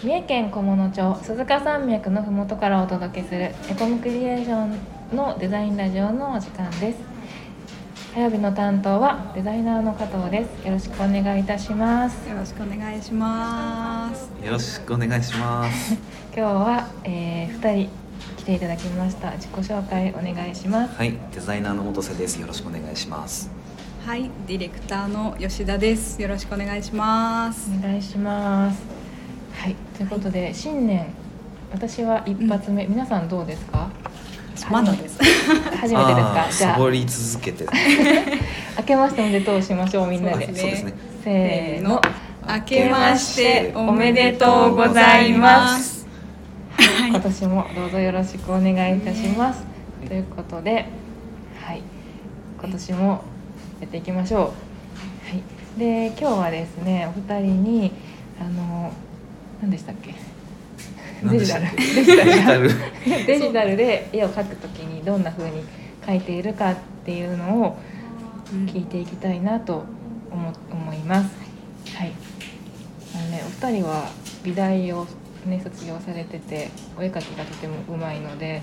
三重県菰野町鈴鹿山脈のふもとからお届けするエコムクリエーションのデザインラジオのお時間です。火曜日の担当はデザイナーの加藤です。よろしくお願いいたします。よろしくお願いします。よろしくお願いします。今日は、えー、2人来ていただきました。自己紹介お願いします。はいデザイナーの元瀬です。よろしくお願いします。はいディレクターの吉田です。よろしくお願いします。お願いしますはい。ということで、新年私は一発目、皆さんどうですか？まだです。初めてですか？じゃあ。り続けて。明けましておめでとうしましょうみんなで。そうですね。せーの。明けましておめでとうございます。はい。今年もどうぞよろしくお願いいたします、ということではい。今年もやっていきましょう。はい。で今日はですねお二人にあの何でしたっけ？デジタル何でしたっけ？デジタル。デジタル。で絵を描くときにどんな風に描いているかっていうのを聞いていきたいなと思思います。はい。あのねお二人は美大をね卒業されててお絵描きがとてもうまいので、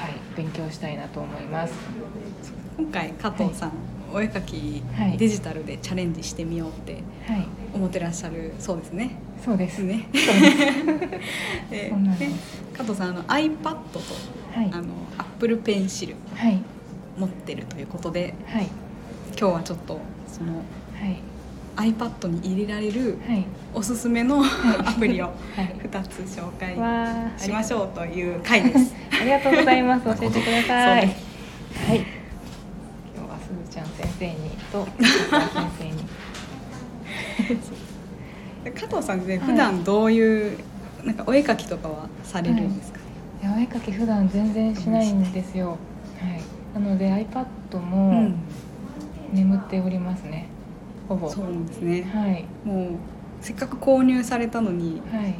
はい勉強したいなと思います。今回加藤さん、お絵描き、はいデジタルでチャレンジしてみようってはい。思ってらっしゃるそうですねそうです。ね そうで加藤さんあの iPad と、はいあの Apple Pencil はい持ってるということではい今日はちょっとそのはい iPad に入れられるはいおすすめのアプリを はい。2つ紹介しましょうという回です。ありがとうございます。教えてください。はい。そう今日はすずちゃん先生にと 先生に。加藤さんねはい普段どういうなんかお絵描きとかはされるんですか、いやお絵描き普段全然しないんですよ。はい。なので iPad うも眠っておりますね。ほぼ。そうなんですねはいもうせっかく購入されたのにはい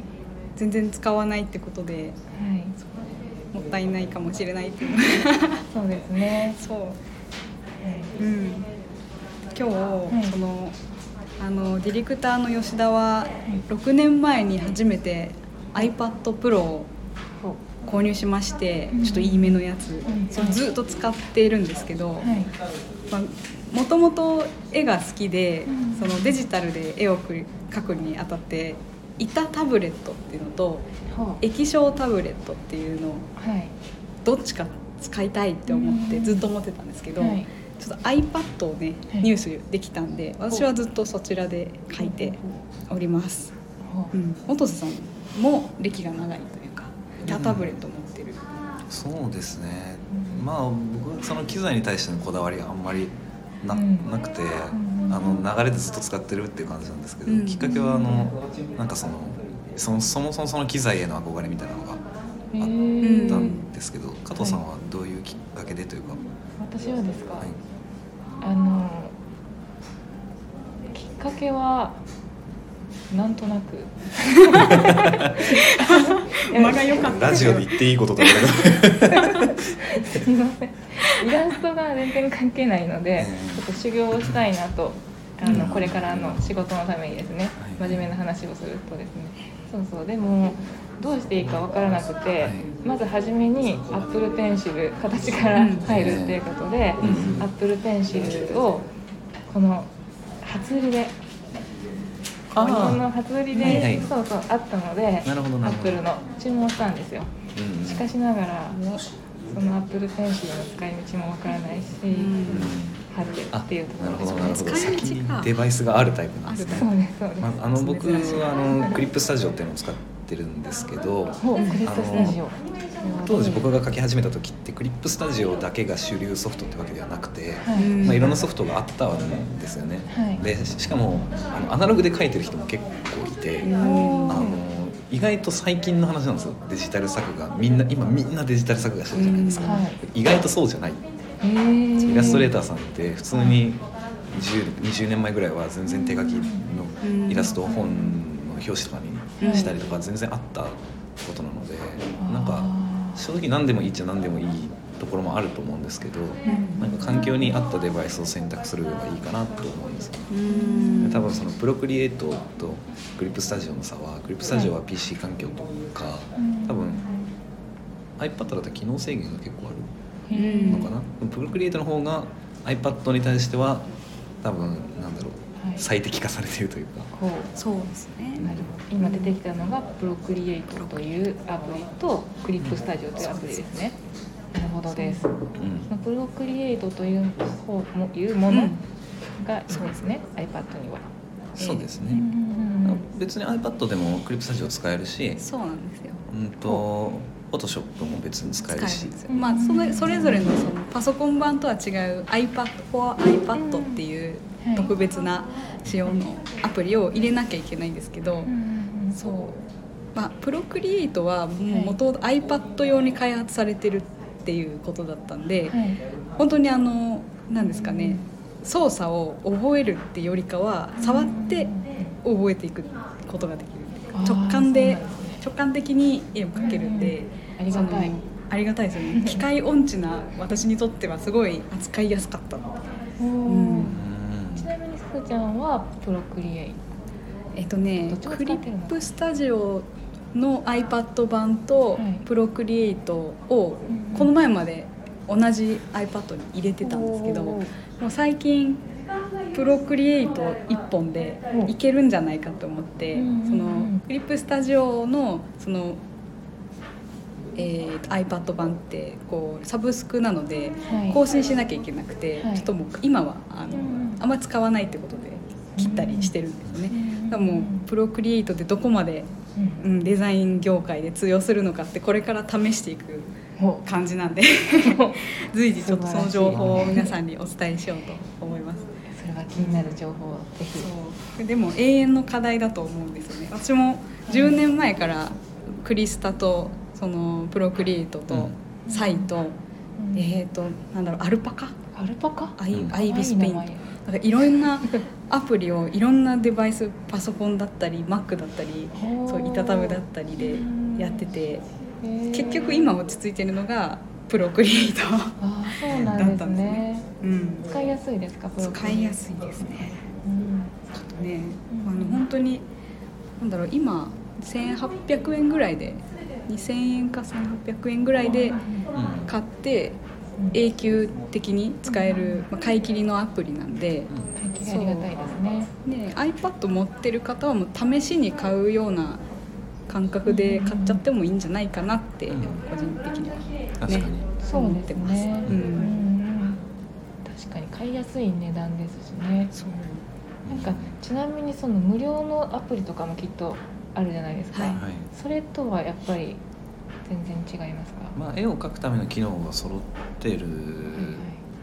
全然使わないってことではい。もったいないかもしれないっていうそうですね。そう、はいうん、今日、い。そのあのディレクターの吉田は6年前に初めて iPad Pro を購入しましてうん。ちょっといいめのやつ、ん。それずっと使っているんですけど、もともと絵が好きで、うん。そのデジタルで絵を描くにあたって板タブレットっていうのとほ液晶タブレットっていうのをどっちか使いたいって思ってうん。ずっと思ってたんですけど、はいちょっと iPad をねはい。入手できたんで私はずっとそちらで描いております、ほう。うん、音瀬さんも歴が長いというか板タブレット持ってる、そうですね。うん。まあ僕その機材に対してのこだわりがあんまりな,、うん。なくてん。あの流れでずっと使ってるっていう感じなんですけど、うん。きっかけはあのなんかそのそもそもその機材への憧れみたいなのがへあっーたんですけど、加藤さんはどういうきっかけでというか、私はですか、はい。あのきっかけはなんとなく。間が良かった。ラジオで言っていいこととかだけ すみません。イラストが全然関係ないのでうん。ちょっと修行をしたいなとあのうんこれからの仕事のためにですねはい。真面目な話をするとですね。そうそう。でもどうしていいか分からなくて、はい。まず初めにアップルペンシル形から入るっていうことで、うん。アップルペンシルをこの初売りで日本の初売りで、そうそうあったのでアップルの注文したんですよ。うんしかしながらそのアップルペンシルの使い道もわからないし、あっていうとこなるほろですね。どなるほど。先かにデバイスがあるタイプなんですね。そうですそうです、まあ、あの僕はあのクリップスタジオっていうのを使ってるんですけどほうクリスタスタジオ。当時僕が書き始めた時ってクリップスタジオだけが主流ソフトってわけではなくて、はい、うんまあ、いろんなソフトがあったんですよね、はい。でしかもあのアナログで書いてる人も結構いて、うんあの意外と最近の話なんですよ。デジタル作画みんな今みんなデジタル作画してるじゃないですか、はい。意外とそうじない。えー、イラストレーターさんって普通に 10, 20年前ぐらいは全然手書きのイラストを本の表紙とかにしたりとか全然あったことなのでなんか正直何でもいいっちゃ何でもいいとところもあると思うんですけど、なんか環境に合ったデバイスを選択するのがいいかなと思うんですようん。多分そのプロクリエイトとクリップスタジオの差はクリップスタジオは PC 環境とか多分 iPad だったら機能制限が結構あるうんのかな、プロクリエイトの方が iPad に対しては多分なんだろう、はい。最適化されてるというか。こう。そうですね。なるほど。今出てきたのがプロクリエイトというアプリとクリップスタジオというアプリですね。なるほどです。うんプロクリエイトという方もいうものうん。がいいですね。iPad には。そうですね、うん。うんうん別に iPad でもクリップスタジオ使えるし。そうなんですよ。うんと Photoshop も別に使えるし。使えるんです。よまあそれそれぞれのそのパソコン版とは違う iPad for iPad っていうはい特別な仕様のアプリを入れなきゃいけないんですけど、そう。まあプロクリエイトはもともと iPad 用に開発されてるっていうことだったんで、はい。本当にあの何ですかね操作を覚えるってよりかは触って覚えていくことができる。直感で直感的に絵を描けるんで、ありがたい。ありがたいですよね。機械音痴な私にとってはすごい扱いやすかったちなみにすーちゃんはプロクリエイト。えっとねクリップスタジオの iPad 版とはい。プロクリエイトをうんこの前まで同じ iPad に入れてたんですけどおもーう最近プロクリエイト1本でいけるんじゃないかと思ってうん。そのクリップスタジオのその、えー iPad 版ってこうサブスクなのではい。更新しなきゃいけなくて、はい。ちょっともう今はあの、うんあんま使わないってことで切ったりしてるんですよね。うんもうプロクリエイトでどこまで、うん。うん、デザイン業界で通用するのかってこれから試していくほ感じなんで 随時ちょっとその情報を皆さんにお伝えしようと思います。それは気になる情報をぜひ。そう。でも永遠の課題だと思うんですよね。私も10年前からクリスタとそのプロクリエイトとサイと、うん。えっ、となんだろうアルパカ？アルパカ？アイ,、うん。アイビスペイント。なんかいろんなアプリをいろんなデバイスパソコンだったり Mac だったり前そういたたぶだったりでやってて結局今落ち着いてるのがプロクリエイト、ああそうなんですだったんですね。ねうん、使いやすいですか使いやすいですね。うん。ね。うん。あの本当になんだろう今1800円ぐらいで2000円か1800円ぐらいでうん。買って永久的に使える、まあ、買い切りのアプリなんで、ありがたいですね。ね、iPad 持ってる方はもう試しに買うような感覚で買っちゃってもいいんじゃないかなって、うん。個人的には確かに、そうですね。思ってます。うん。確かに買いやすい値段ですしね。そう。なんかちなみにその無料のアプリとかもきっとあるじゃないですか、はい。はいそれとはやっぱり全然違いますか、まあ、絵を描くための機能が揃ってる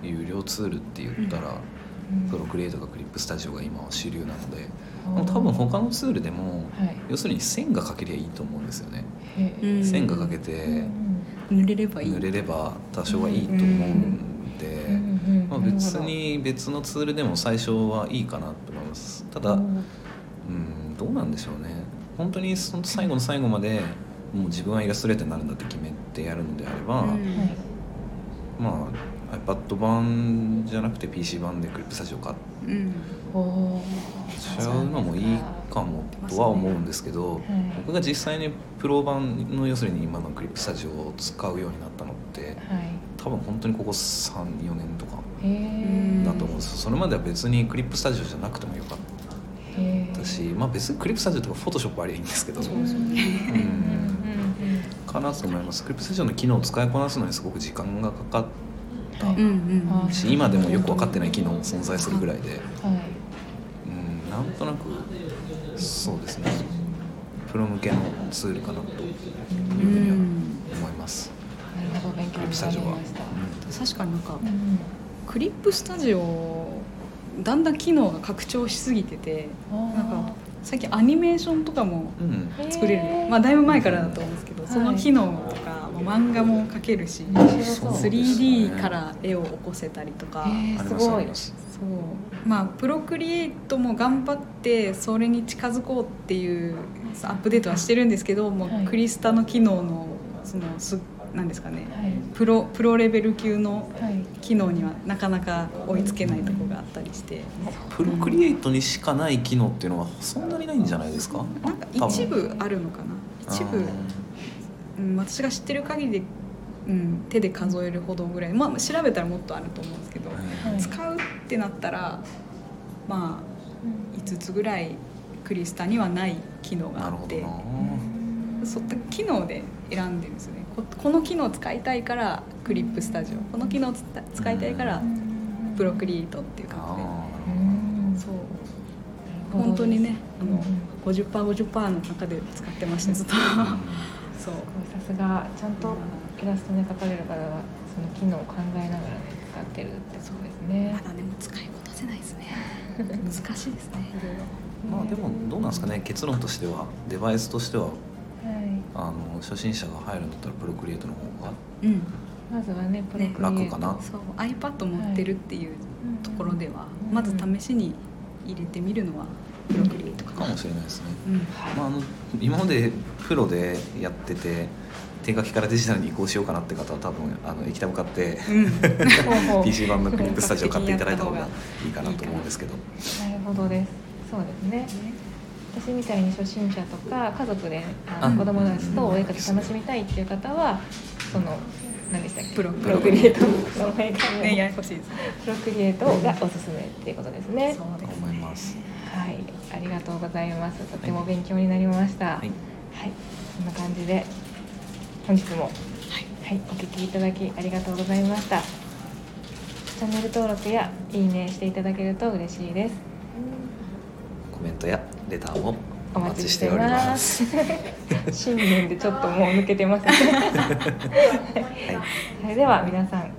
有料ツールって言ったら、うん。プロクリエイトかクリップスタジオが今は主流なので、うん。多分他のツールでもはい。要するに線が描けりゃいいと思うんですよね、線が描けてうん塗れればいい。塗れれば多少はいいと思うんで、まあ、別に別のツールでも最初はいいかなと思います。ただ、ううんん、どうなんでしょうね本当にその最後の最後までもう自分はイラストレーターになるんだって決めてやるのであれば、うん。はいまあ iPad 版じゃなくて PC 版でクリップスタジオ買っちゃうのもいいかもとは思うんですけど、はい僕が実際にプロ版の要するに今のクリップスタジオを使うようになったのってはい。多分本当にここ34年とかだと思うんですそれまでは別にクリップスタジオじゃなくてもよかっへえたし、まあ、別にクリップスタジオとかフォトショップありゃいいんですけど。そうですよね。うん。かなと思います。クリップスタジオの機能を使いこなすのにすごく時間がかかっはいうんうん。あし今でもよく分かってない機能も存在するぐらいで、はい。うん、なんとなくそうですね。プロ向けのツールかなというふうには思います、なるほど。勉強になクリップスタジオは。りました確かになんかうんクリップスタジオだんだん機能が拡張しすぎててなんか最近アニメーションとかもうん。うん作れる、へー。まあだいぶ前からだと思うんですけど、はい。その機能とか、まあ漫画も描けるし、面白そう 3D から絵を起こせたりとか、すごい。そう。まあプロクリエイトも頑張ってそれに近づこうっていうアップデートはしてるんですけどもうはい。クリスタの機能のそのすなんですかね。はい。プロプロレベル級のはい。機能にはなかなか追いつけないとこがあったりして。プロクリエイトにしかない機能っていうのはそんなにないんじゃないですか？なんか一部あるのかな。一部、うん、私が知ってる限りで、うん、手で数えるほどぐらい、まあ、調べたらもっとあると思うんですけど、はい。使うってなったらまあ5つぐらいクリスタにはない機能がなるほどあってなそう機能で選んでるんですよね。ここの機能使いたいからクリップスタジオ。この機能使いたいからプロクリエイトっていう感あじでそう。本当にねあの 50%50% の中で使ってましたずっと。あ そう。さすがちゃんとイラストで描かれる方はその機能を考えながらね使ってるってそうですね。まだねもう使いこなせないですね。難しいですね。いろいろまあでもどうなんですかね。結論としてはデバイスとしてははいあの初心者が入るんだったらプロクリエイトの方がうん。まずはねプロクリエイト。楽かな？そう iPad 持ってるっていうところでは、うん。まず試しに入れてみるのはプロクリエイトかな。かもしれないですね、うん。まあ、あの今までプロでやってて手書きからデジタルに移行しようかなって方は多分あの液タブ買ってうん。PC 版のクリップスタジオ買っていただいた方がいいかなと思うんですけど。なるほどです。そうですね私みたいに初心者とか家族であのあ。子供たちとお絵描き楽しみたいっていう方はその何でしたっけ？プロ。プロクリエイト名前がねややこしいです。プロクリエイトがおすすめっていうことですね。そうです思います。はい。ありがとうございます。とても勉強になりました。はい。はい、そんな感じで本日も、はい。お聞きいただきありがとうございました。チャンネル登録やいいねしていただけると嬉しいです。コメントやレターもおお待ちしてておりまます。す 新年でちょっともう抜けてますね。はい。はい、では皆さん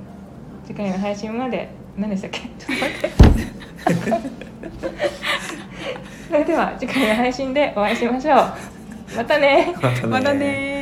次回の配信まで何でしたっけ？ちょっと待って。それでは次回の配信でお会いしましょう。またね。またねまだね